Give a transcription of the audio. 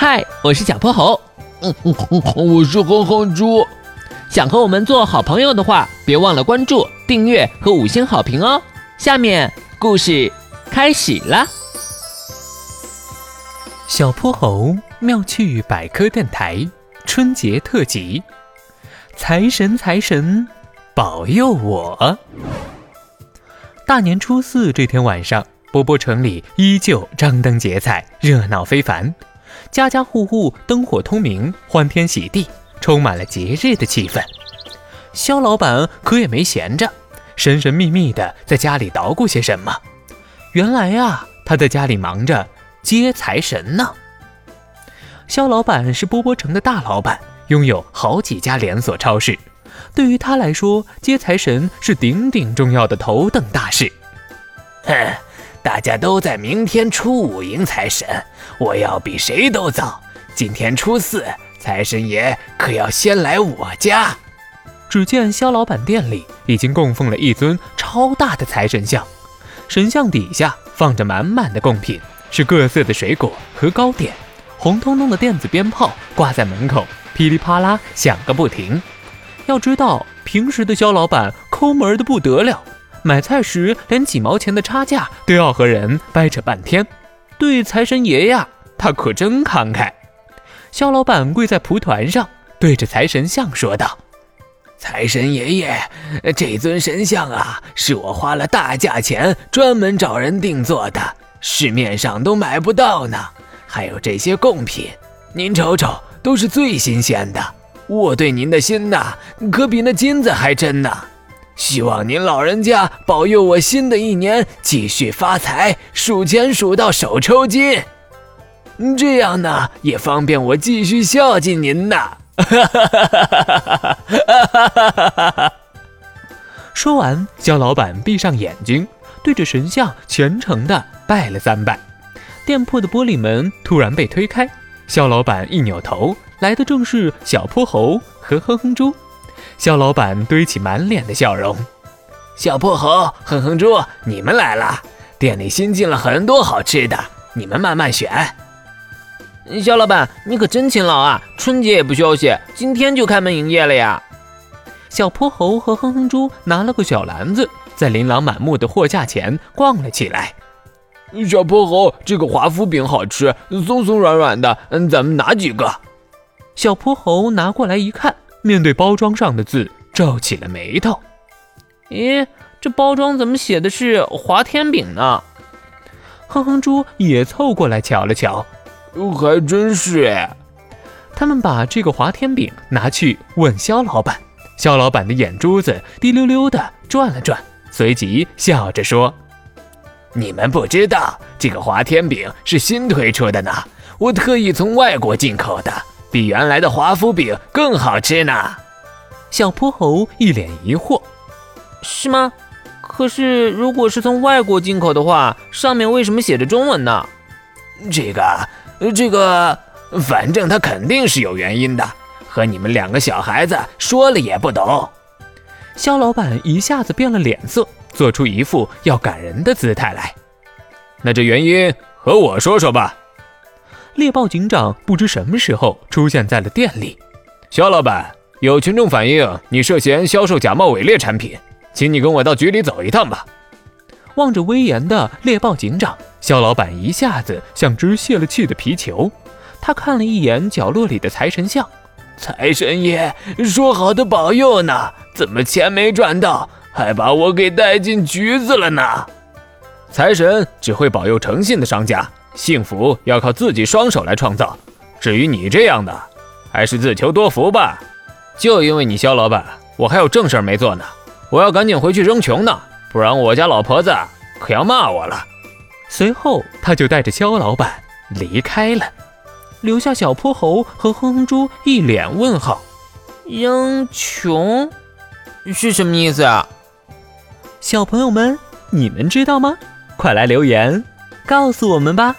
嗨，我是小泼猴。嗯嗯嗯，我是哼哼猪。想和我们做好朋友的话，别忘了关注、订阅和五星好评哦。下面故事开始了。小泼猴妙趣百科电台春节特辑：财神财神保佑我！大年初四这天晚上，波波城里依旧张灯结彩，热闹非凡。家家户户灯火通明，欢天喜地，充满了节日的气氛。肖老板可也没闲着，神神秘秘的在家里捣鼓些什么。原来呀，他在家里忙着接财神呢。肖老板是波波城的大老板，拥有好几家连锁超市。对于他来说，接财神是顶顶重要的头等大事。哼。大家都在明天初五迎财神，我要比谁都早。今天初四，财神爷可要先来我家。只见肖老板店里已经供奉了一尊超大的财神像，神像底下放着满满的贡品，是各色的水果和糕点。红彤彤的电子鞭炮挂在门口，噼里啪啦响个不停。要知道，平时的肖老板抠门的不得了。买菜时连几毛钱的差价都要和人掰扯半天，对财神爷呀，他可真慷慨。肖老板跪在蒲团上，对着财神像说道：“财神爷爷，这尊神像啊，是我花了大价钱专门找人定做的，市面上都买不到呢。还有这些贡品，您瞅瞅，都是最新鲜的。我对您的心呐，可比那金子还真呢。”希望您老人家保佑我新的一年继续发财，数钱数到手抽筋，这样呢也方便我继续孝敬您呐。说完，肖老板闭上眼睛，对着神像虔诚的拜了三拜。店铺的玻璃门突然被推开，肖老板一扭头，来的正是小泼猴和哼哼猪。肖老板堆起满脸的笑容，小泼猴、哼哼猪，你们来了！店里新进了很多好吃的，你们慢慢选。肖老板，你可真勤劳啊！春节也不休息，今天就开门营业了呀！小泼猴和哼哼猪拿了个小篮子，在琳琅满目的货架前逛了起来。小泼猴，这个华夫饼好吃，松松软软的，嗯，咱们拿几个？小泼猴拿过来一看。面对包装上的字，皱起了眉头。咦，这包装怎么写的是华天饼呢？哼哼猪也凑过来瞧了瞧，还真是。他们把这个华天饼拿去问肖老板，肖老板的眼珠子滴溜溜的转了转，随即笑着说：“你们不知道，这个华天饼是新推出的呢，我特意从外国进口的。”比原来的华夫饼更好吃呢。小泼猴一脸疑惑：“是吗？可是如果是从外国进口的话，上面为什么写着中文呢？”这个，这个，反正他肯定是有原因的，和你们两个小孩子说了也不懂。肖老板一下子变了脸色，做出一副要赶人的姿态来。那这原因和我说说吧。猎豹警长不知什么时候出现在了店里。肖老板，有群众反映你涉嫌销售假冒伪劣产品，请你跟我到局里走一趟吧。望着威严的猎豹警长，肖老板一下子像只泄了气的皮球。他看了一眼角落里的财神像，财神爷说好的保佑呢，怎么钱没赚到，还把我给带进局子了呢？财神只会保佑诚信的商家。幸福要靠自己双手来创造，至于你这样的，还是自求多福吧。就因为你肖老板，我还有正事没做呢，我要赶紧回去扔穷呢，不然我家老婆子可要骂我了。随后，他就带着肖老板离开了，留下小泼猴和哼哼猪一脸问号。扔穷是什么意思啊？小朋友们，你们知道吗？快来留言！告诉我们吧。